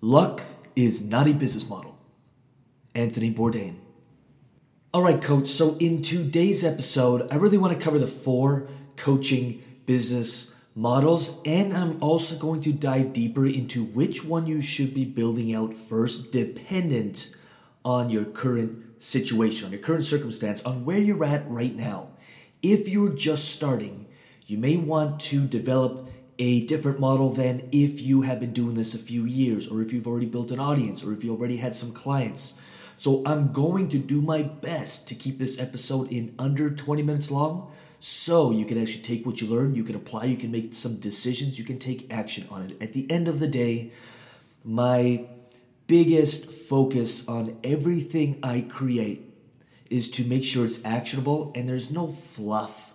Luck is not a business model. Anthony Bourdain. All right, coach. So, in today's episode, I really want to cover the four coaching business models, and I'm also going to dive deeper into which one you should be building out first, dependent on your current situation, on your current circumstance, on where you're at right now. If you're just starting, you may want to develop a different model than if you have been doing this a few years, or if you've already built an audience, or if you already had some clients. So I'm going to do my best to keep this episode in under 20 minutes long so you can actually take what you learn, you can apply, you can make some decisions, you can take action on it. At the end of the day, my biggest focus on everything I create is to make sure it's actionable and there's no fluff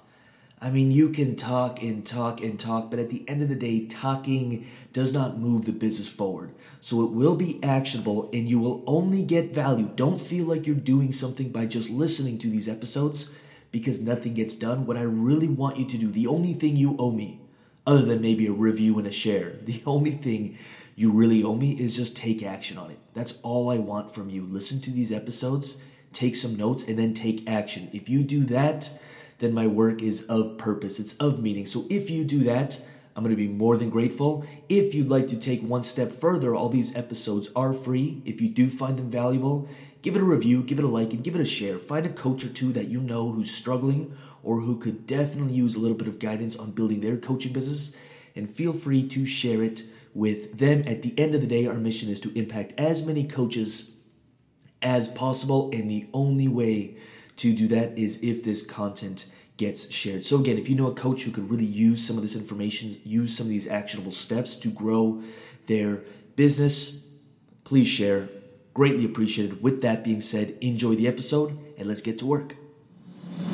I mean, you can talk and talk and talk, but at the end of the day, talking does not move the business forward. So it will be actionable and you will only get value. Don't feel like you're doing something by just listening to these episodes because nothing gets done. What I really want you to do, the only thing you owe me, other than maybe a review and a share, the only thing you really owe me is just take action on it. That's all I want from you. Listen to these episodes, take some notes, and then take action. If you do that, then my work is of purpose, it's of meaning. So if you do that, I'm going to be more than grateful. If you'd like to take one step further, all these episodes are free. If you do find them valuable, give it a review, give it a like, and give it a share. Find a coach or two that you know who's struggling or who could definitely use a little bit of guidance on building their coaching business, and feel free to share it with them. At the end of the day, our mission is to impact as many coaches as possible, and the only way to do that is if this content gets shared. So, again, if you know a coach who could really use some of this information, use some of these actionable steps to grow their business, please share. Greatly appreciated. With that being said, enjoy the episode and let's get to work.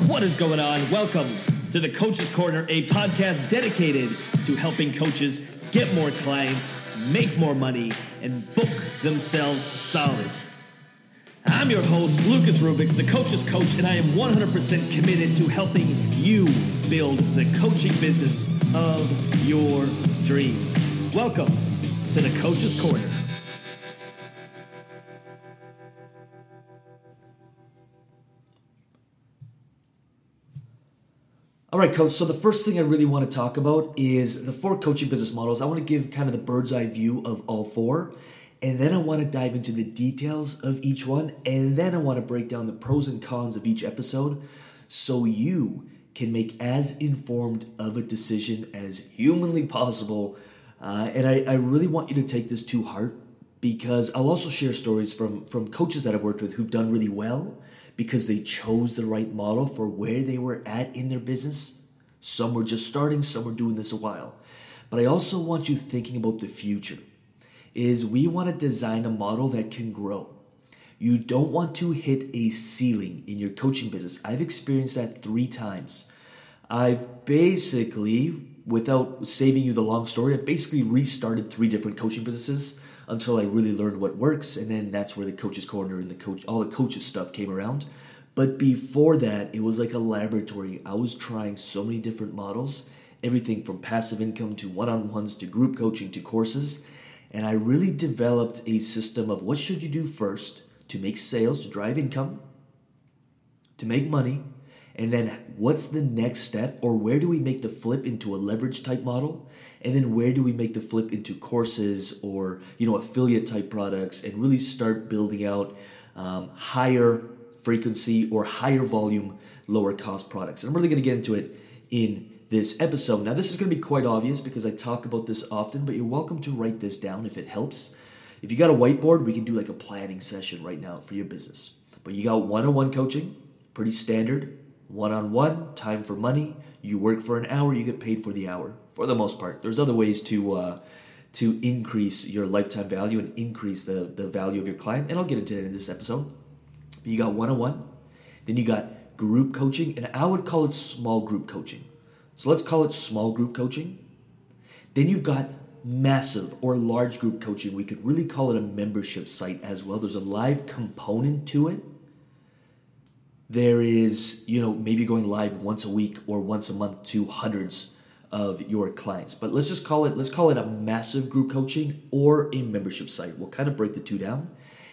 What is going on? Welcome to the Coach's Corner, a podcast dedicated to helping coaches get more clients, make more money, and book themselves solid. I'm your host, Lucas Robak, the coach's coach, and I am 100% committed to helping you build the coaching business of your dreams. Welcome to the Coach's Corner. All right, coach. So, the first thing I really want to talk about is the four coaching business models. I want to give kind of the bird's eye view of all four and then I want to dive into the details of each one. And then I want to break down the pros and cons of each episode so you can make as informed of a decision as humanly possible. Uh, and I, I really want you to take this to heart because I'll also share stories from, from coaches that I've worked with who've done really well because they chose the right model for where they were at in their business. Some were just starting, some were doing this a while. But I also want you thinking about the future is we want to design a model that can grow. You don't want to hit a ceiling in your coaching business. I've experienced that three times. I've basically, without saving you the long story, I basically restarted three different coaching businesses until I really learned what works, and then that's where the coach's corner and the coach, all the coaches stuff came around. But before that, it was like a laboratory. I was trying so many different models, everything from passive income to one-on-ones to group coaching to courses and I really developed a system of what should you do first to make sales, to drive income, to make money, and then what's the next step or where do we make the flip into a leverage type model? And then where do we make the flip into courses or you know affiliate type products and really start building out um, higher frequency or higher volume lower cost products? And i'm really going to get into it in this episode. Now, this is going to be quite obvious because I talk about this often, but you're welcome to write this down if it helps. If you got a whiteboard, we can do like a planning session right now for your business. But you got one on one coaching, pretty standard, one on one, time for money. You work for an hour, you get paid for the hour for the most part. There's other ways to. Uh, to increase your lifetime value and increase the, the value of your client. And I'll get into it in this episode. You got one on one, then you got group coaching, and I would call it small group coaching. So let's call it small group coaching. Then you've got massive or large group coaching. We could really call it a membership site as well. There's a live component to it. There is, you know, maybe going live once a week or once a month to hundreds of your clients. But let's just call it let's call it a massive group coaching or a membership site. We'll kind of break the two down.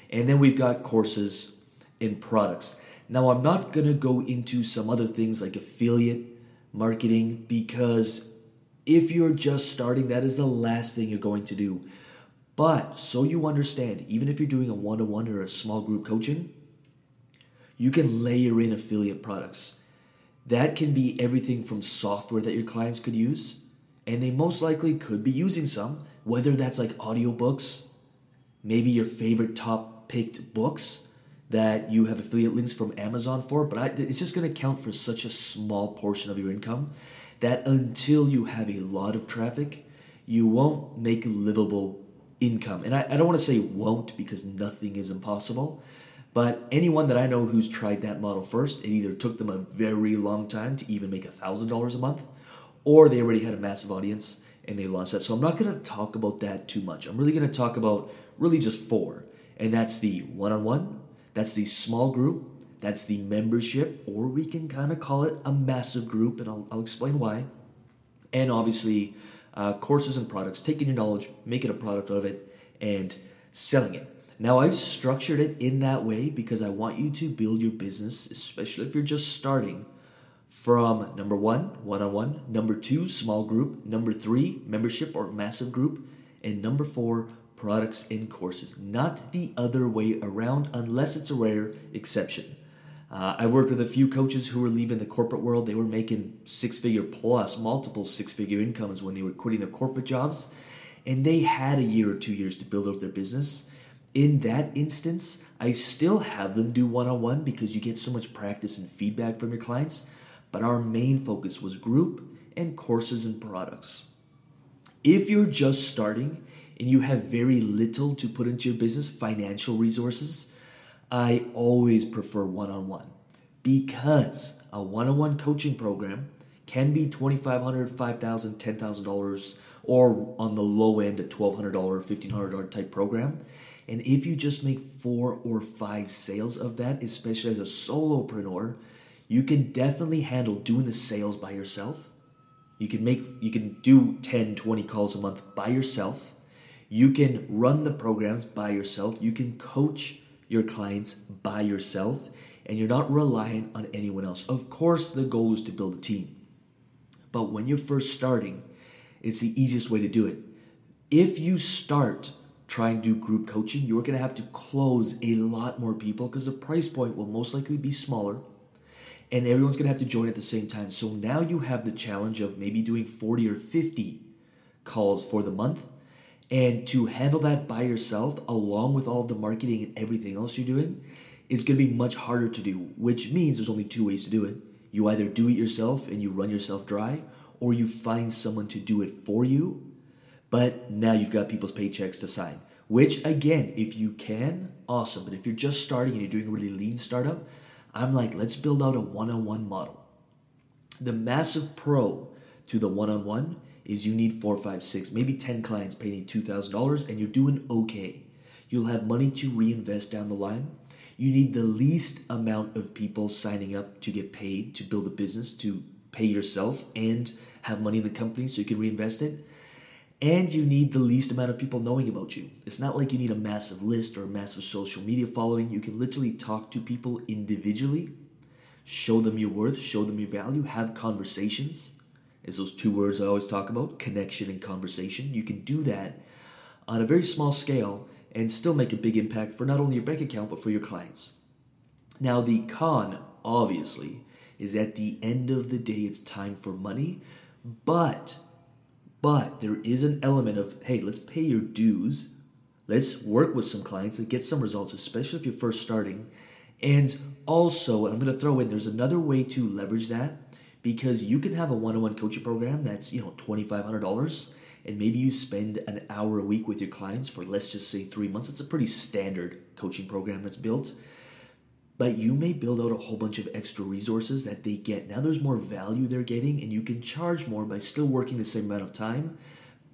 And then we've got courses and products. Now I'm not going to go into some other things like affiliate marketing because if you're just starting that is the last thing you're going to do. But so you understand, even if you're doing a one-to-one or a small group coaching, you can layer in affiliate products. That can be everything from software that your clients could use, and they most likely could be using some, whether that's like audiobooks, maybe your favorite top picked books that you have affiliate links from Amazon for, but I, it's just going to count for such a small portion of your income that until you have a lot of traffic, you won't make livable income. And I, I don't want to say won't because nothing is impossible, but anyone that I know who's tried that model first, it either took them a very long time to even make $1,000 a month, or they already had a massive audience and they launched that. So I'm not going to talk about that too much. I'm really going to talk about really just four. And that's the one on one, that's the small group, that's the membership, or we can kind of call it a massive group, and I'll, I'll explain why. And obviously, uh, courses and products, taking your knowledge, making a product of it, and selling it. Now, I've structured it in that way because I want you to build your business, especially if you're just starting, from number one, one on one, number two, small group, number three, membership or massive group, and number four, products and courses. Not the other way around, unless it's a rare exception. Uh, I worked with a few coaches who were leaving the corporate world. They were making six figure plus, multiple six figure incomes when they were quitting their corporate jobs. And they had a year or two years to build out their business in that instance, I still have them do one on one because you get so much practice and feedback from your clients. But our main focus was group and courses and products. If you're just starting and you have very little to put into your business, financial resources, I always prefer one on one because a one on one coaching program can be $2,500, $5,000, $10,000, or on the low end, a $1,200, $1,500 type program and if you just make four or five sales of that, especially as a solopreneur, you can definitely handle doing the sales by yourself. You can make you can do 10, 20 calls a month by yourself. You can run the programs by yourself. You can coach your clients by yourself and you're not reliant on anyone else. Of course, the goal is to build a team. But when you're first starting, it's the easiest way to do it. If you start trying to do group coaching, you're going to have to close a lot more people because the price point will most likely be smaller and everyone's going to have to join at the same time. So now you have the challenge of maybe doing 40 or 50 calls for the month. And to handle that by yourself, along with all the marketing and everything else you're doing, is going to be much harder to do, which means there's only two ways to do it. You either do it yourself and you run yourself dry, or you find someone to do it for you but now you've got people's paychecks to sign, which again, if you can, awesome. But if you're just starting and you're doing a really lean startup, I'm like, let's build out a one on one model. The massive pro to the one on one is you need four, five, six, maybe 10 clients paying you $2,000 and you're doing okay. You'll have money to reinvest down the line. You need the least amount of people signing up to get paid to build a business, to pay yourself and have money in the company so you can reinvest it and you need the least amount of people knowing about you. It's not like you need a massive list or a massive social media following. You can literally talk to people individually, show them your worth, show them your value, have conversations. Is those two words I always talk about connection and conversation. You can do that on a very small scale and still make a big impact for not only your bank account but for your clients. Now, the con, obviously, is at the end of the day, it's time for money, but but there is an element of, hey, let's pay your dues. Let's work with some clients and get some results, especially if you're first starting. And also, I'm going to throw in there's another way to leverage that because you can have a one-on-one coaching program that's, you know, $2500 and maybe you spend an hour a week with your clients for let's just say 3 months. It's a pretty standard coaching program that's built but you may build out a whole bunch of extra resources that they get. Now there's more value they're getting, and you can charge more by still working the same amount of time.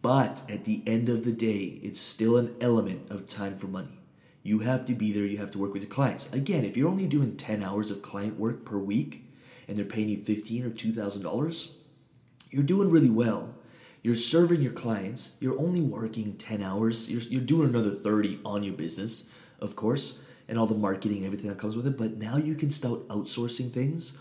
But at the end of the day, it's still an element of time for money. You have to be there, you have to work with your clients. Again, if you're only doing 10 hours of client work per week and they're paying you 15 or $2,000, you're doing really well. You're serving your clients. You're only working 10 hours. You're, you're doing another 30 on your business, of course, and all the marketing, and everything that comes with it. But now you can start outsourcing things,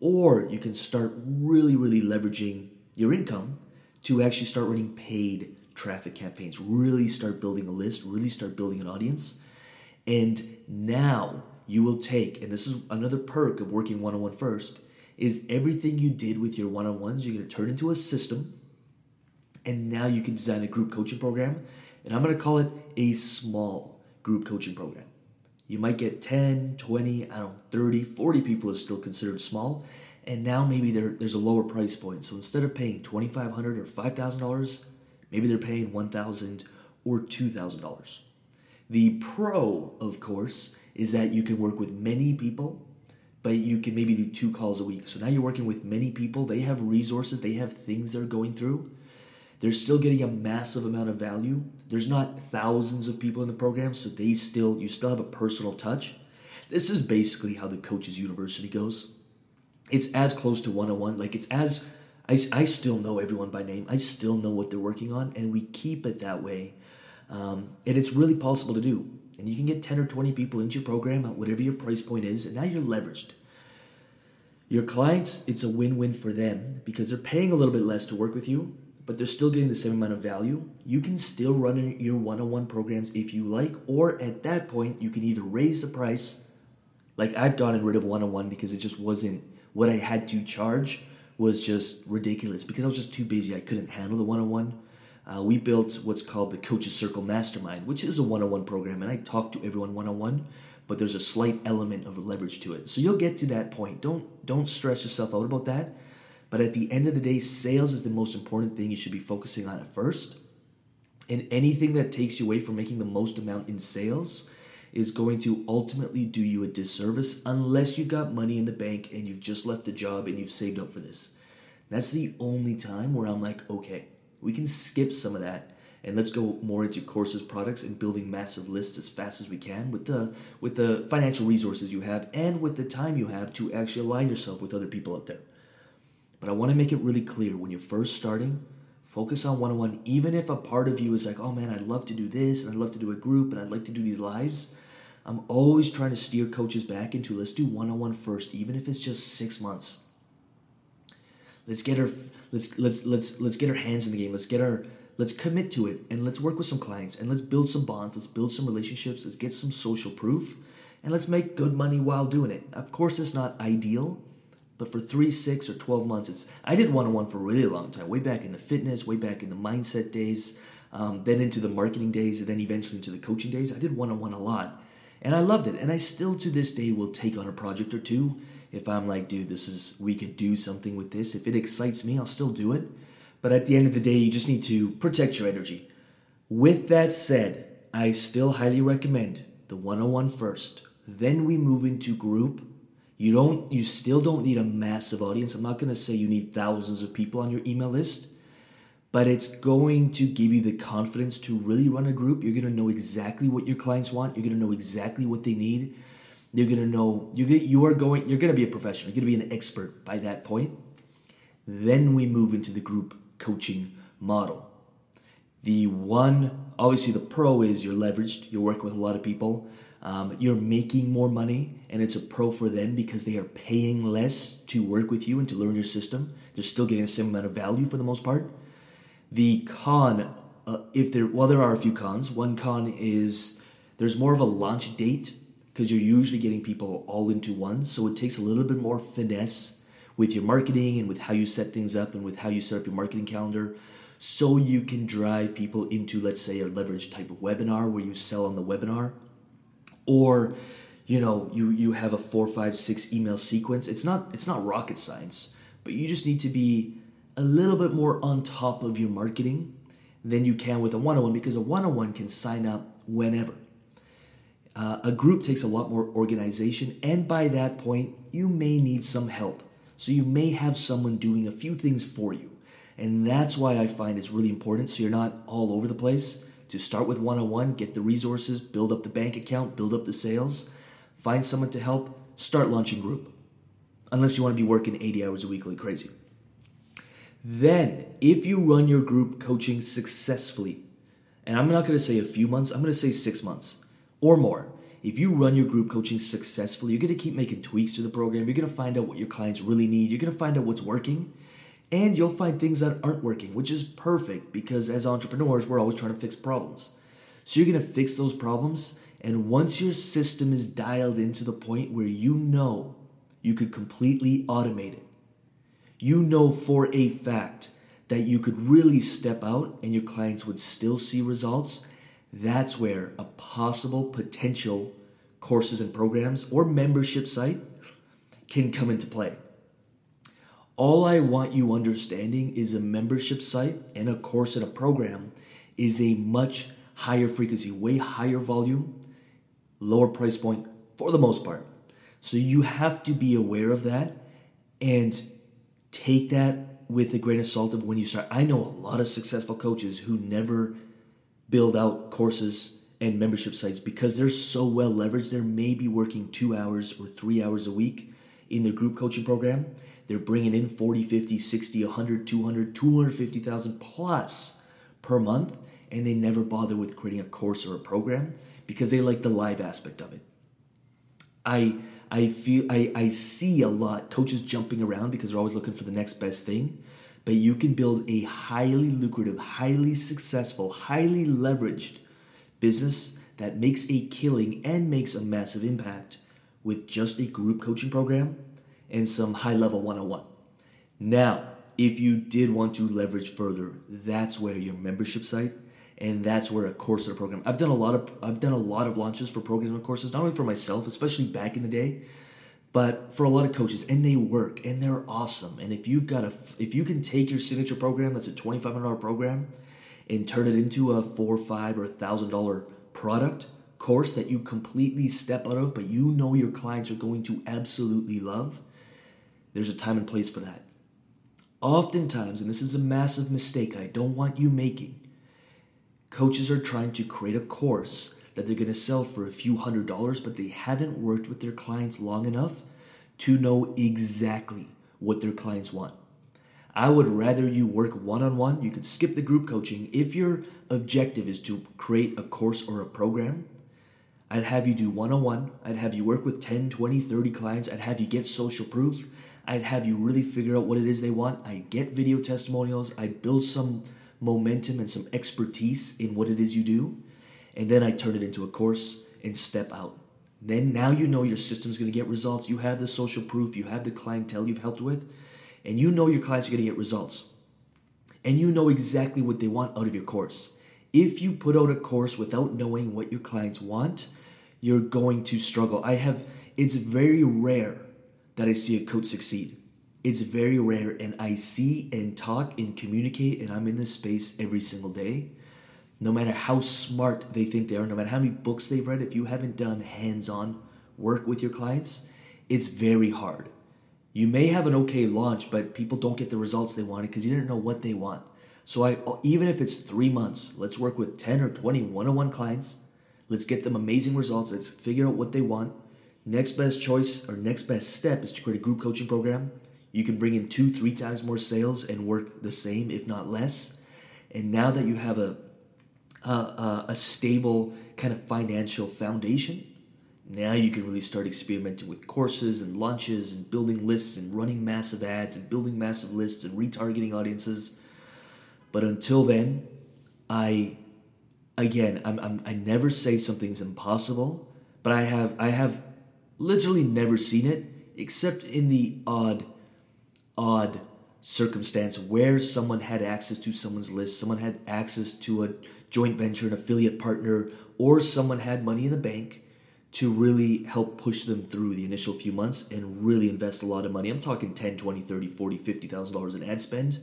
or you can start really, really leveraging your income to actually start running paid traffic campaigns, really start building a list, really start building an audience. And now you will take, and this is another perk of working one on one first, is everything you did with your one on ones, you're going to turn into a system. And now you can design a group coaching program. And I'm going to call it a small group coaching program. You might get 10, 20, I don't know, 30, 40 people is still considered small. And now maybe there, there's a lower price point. So instead of paying 2,500 or $5,000, maybe they're paying 1,000 or $2,000. The pro, of course, is that you can work with many people, but you can maybe do two calls a week. So now you're working with many people. They have resources, they have things they're going through. They're still getting a massive amount of value. There's not thousands of people in the program, so they still you still have a personal touch. This is basically how the coaches university goes. It's as close to one-on-one, like it's as I, I still know everyone by name. I still know what they're working on, and we keep it that way. Um, and it's really possible to do. And you can get 10 or 20 people into your program at whatever your price point is, and now you're leveraged. Your clients, it's a win win for them because they're paying a little bit less to work with you, but they're still getting the same amount of value. You can still run your one on one programs if you like, or at that point, you can either raise the price, like I've gotten rid of one on one because it just wasn't what I had to charge was just ridiculous because I was just too busy. I couldn't handle the one on one. Uh, we built what's called the Coaches Circle Mastermind, which is a one on one program, and I talk to everyone one on one, but there's a slight element of leverage to it. So you'll get to that point. Don't don't stress yourself out about that. But at the end of the day, sales is the most important thing you should be focusing on at first. And anything that takes you away from making the most amount in sales is going to ultimately do you a disservice unless you've got money in the bank and you've just left a job and you've saved up for this. That's the only time where I'm like, okay, we can skip some of that and let's go more into courses, products, and building massive lists as fast as we can with the with the financial resources you have and with the time you have to actually align yourself with other people out there. But I want to make it really clear when you're first starting, focus on one-on-one. Even if a part of you is like, oh man, I'd love to do this and I'd love to do a group and I'd like to do these lives. I'm always trying to steer coaches back into let's do one-on-one first, even if it's just six months. Let's get our let's let's let's let's get our hands in the game. Let's get our let's commit to it and let's work with some clients and let's build some bonds. Let's build some relationships. Let's get some social proof and let's make good money while doing it. Of course, it's not ideal, but for three, six, or twelve months, it's I did one on one for a really long time. Way back in the fitness, way back in the mindset days, um, then into the marketing days, and then eventually into the coaching days. I did one on one a lot, and I loved it. And I still to this day will take on a project or two if I'm like, dude, this is, we could do something with this. If it excites me, I'll still do it. But at the end of the day, you just need to protect your energy. With that said, I still highly recommend the 101 first. Then we move into group. You don't you still don't need a massive audience. I'm not going to say you need thousands of people on your email list, but it's going to give you the confidence to really run a group. You're going to know exactly what your clients want. You're going to know exactly what they need. You're gonna know you get you are going you're gonna be a professional. You're gonna be an expert by that point. Then we move into the group coaching model. The one obviously the pro is you're leveraged. You're working with a lot of people. Um, you're making more money, and it's a pro for them because they are paying less to work with you and to learn your system. They're still getting the same amount of value for the most part. The con, uh, if there well, there are a few cons. One con is there's more of a launch date because you're usually getting people all into one. So it takes a little bit more finesse with your marketing and with how you set things up and with how you set up your marketing calendar. So you can drive people into let's say a leverage type of webinar where you sell on the webinar. Or you know you you have a four five six email sequence. It's not it's not rocket science but you just need to be a little bit more on top of your marketing than you can with a one-on-one because a one-on-one can sign up whenever uh, a group takes a lot more organization, and by that point, you may need some help. So you may have someone doing a few things for you. And that's why I find it's really important so you're not all over the place. To start with one on one, get the resources, build up the bank account, build up the sales, find someone to help, start launching group. Unless you want to be working 80 hours a week like crazy. Then, if you run your group coaching successfully, and I'm not going to say a few months, I'm going to say six months or more. If you run your group coaching successfully, you're to keep making tweaks to the program. You're to find out what your clients really need. You're to find out what's working. And you'll find things that aren't working, which is perfect because as entrepreneurs, we're always trying to fix problems. So you're to fix those problems. And once your system is dialed into the point where you know you could completely automate it, you know for a fact that you could really step out and your clients would still see results that's where a possible potential courses and programs or membership site can come into play. All I want you understanding is a membership site and a course and a program is a much higher frequency, way higher volume, lower price point for the most part. So you have to be aware of that and take that with a grain of salt of when you start. I know a lot of successful coaches who never build out courses and membership sites because they're so well leveraged. They're maybe working two hours or three hours a week in their group coaching program. They're bringing in 40, 50, 60, 100, 200, 250,000 plus per month, and they never bother with creating a course or a program because they like the live aspect of it. I I feel I, I see a lot coaches jumping around because they're always looking for the next best thing but you can build a highly lucrative, highly successful, highly leveraged business that makes a killing and makes a massive impact with just a group coaching program and some high level 101. Now, if you did want to leverage further, that's where your membership site and that's where a course or a program. I've done a lot of I've done a lot of launches for programs and courses, not only for myself, especially back in the day, but for a lot of coaches and they work and they're awesome. And if you've got a if you can take your signature program that's a $2500 program and turn it into a four five or thousand dollar product course that you completely step out of but you know your clients are going to absolutely love there's a time and place for that. Oftentimes and this is a massive mistake i don't want you making coaches are trying to create a course that they're going to sell for a few hundred dollars, but they haven't worked with their clients long enough to know exactly what their clients want. I would rather you work one on one. You could skip the group coaching. If your objective is to create a course or a program, I'd have you do one on one. I'd have you work with 10, 20, 30 clients. I'd have you get social proof. I'd have you really figure out what it is they want. I'd get video testimonials. I'd build some momentum and some expertise in what it is you do and then I turn it into a course and step out. Then now you know your system's to get results. You have the social proof, you have the clientele you've helped with, and you know your clients are to get results. And you know exactly what they want out of your course. If you put out a course without knowing what your clients want, you're going to struggle. I have it's very rare that I see a coach succeed. It's very rare and I see and talk and communicate and I'm in this space every single day no matter how smart they think they are, no matter how many books they've read, if you haven't done hands on work with your clients, it's very hard. You may have an okay launch, but people don't get the results they wanted because you didn't know what they want. So I even if it's 3 months, let's work with 10 or 20 one-on-one clients. Let's get them amazing results. Let's figure out what they want. Next best choice or next best step is to create a group coaching program. You can bring in 2 3 times more sales and work the same if not less. And now that you have a uh, a stable kind of financial foundation, now you can really start experimenting with courses and launches and building lists and running massive ads and building massive lists and retargeting audiences. But until then, I again I'm, I'm, i never say something's impossible, but I have I have literally never seen it except in the odd odd circumstance where someone had access to someone's list, someone had access to a joint venture, an affiliate partner, or someone had money in the bank to really help push them through the initial few months and really invest a lot of money. I'm talking 10, 20, 30, 40, 50,000 dollars in ad spend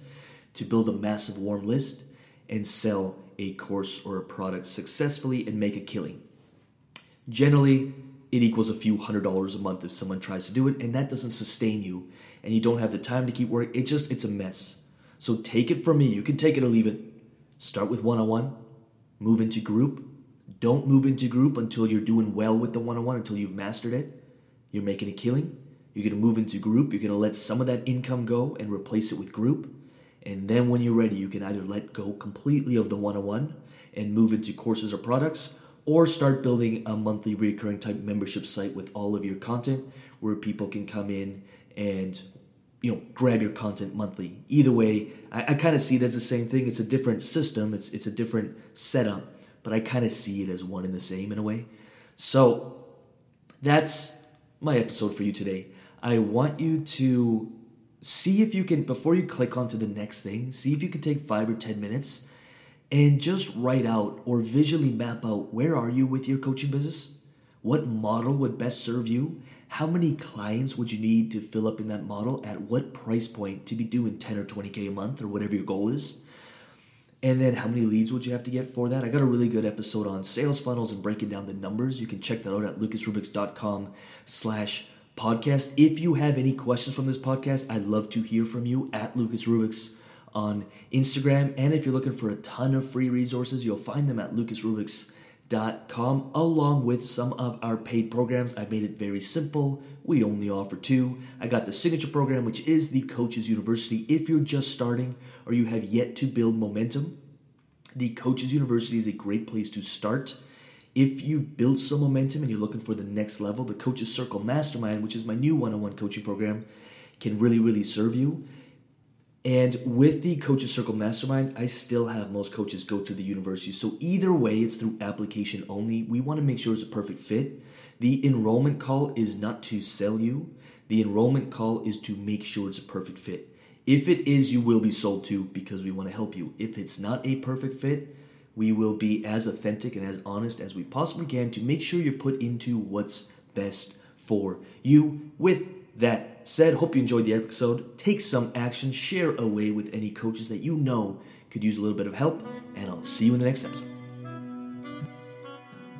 to build a massive warm list and sell a course or a product successfully and make a killing. Generally, it equals a few hundred dollars a month if someone tries to do it and that doesn't sustain you and you don't have the time to keep working. It just it's a mess. So take it from me. You can take it or leave it. Start with one-on-one move into group. Don't move into group until you're doing well with the one on one, until you've mastered it. You're making a killing. You're going to move into group. You're going to let some of that income go and replace it with group. And then when you're ready, you can either let go completely of the one on one and move into courses or products, or start building a monthly recurring type membership site with all of your content where people can come in and you know grab your content monthly. Either way i, I kind of see it as the same thing. It's a different system. It's, it's a different setup but i kind of see it as one and the same in a way. So that's my episode for you today. I want you to see if you can before you click onto the next thing see if you can take five or ten minutes and just write out or visually map out where are you with your coaching business? What model would best serve you how many clients would you need to fill up in that model? At what price point to be doing 10 or 20k a month or whatever your goal is? And then how many leads would you have to get for that? I got a really good episode on sales funnels and breaking down the numbers. You can check that out at lucasrobak.com slash podcast. If you have any questions from this podcast i'd love to hear from you at lucasrobak on instagram. And if you're looking for a ton of free resources you'll find them at lucasrobak.com com along with some of our paid programs. I made it very simple. We only offer two. I got the signature program, which is the Coaches University. If you're just starting or you have yet to build momentum, the Coaches University is a great place to start. If you've built some momentum and you're looking for the next level, the Coaches Circle Mastermind, which is my new one on one coaching program, can really, really serve you. And with the Coaches Circle Mastermind, I still have most coaches go through the university. So either way, it's through application only. We want to make sure it's a perfect fit. The enrollment call is not to sell you, the enrollment call is to make sure it's a perfect fit. If it is, you will be sold to because we want to help you. If it's not a perfect fit, we will be as authentic and as honest as we possibly can to make sure you're put into what's best for you with said, hope you enjoyed the episode. Take some action, share away with any coaches that you know could use a little bit of help, and I'll see you in the next episode.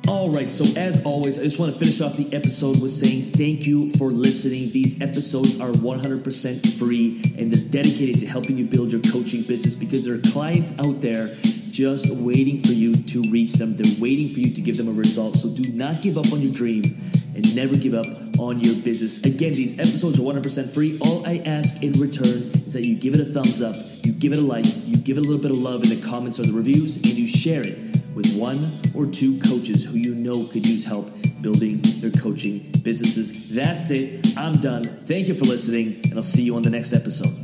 All right, so as always, I just want to finish off the episode with saying thank you for listening. These episodes are 100% free and they're dedicated to helping you build your coaching business because there are clients out there just waiting for you to reach them. They're waiting for you to give them a result. So do not give up on your dream and never give up on your business. Again, these episodes are 100% free. All I ask in return is that you give it a thumbs up, you give it a like, you give it a little bit of love in the comments or the reviews, and you share it with one or two coaches who you know could use help building their coaching businesses. That's it. I'm done. Thank you for listening, and I'll see you on the next episode.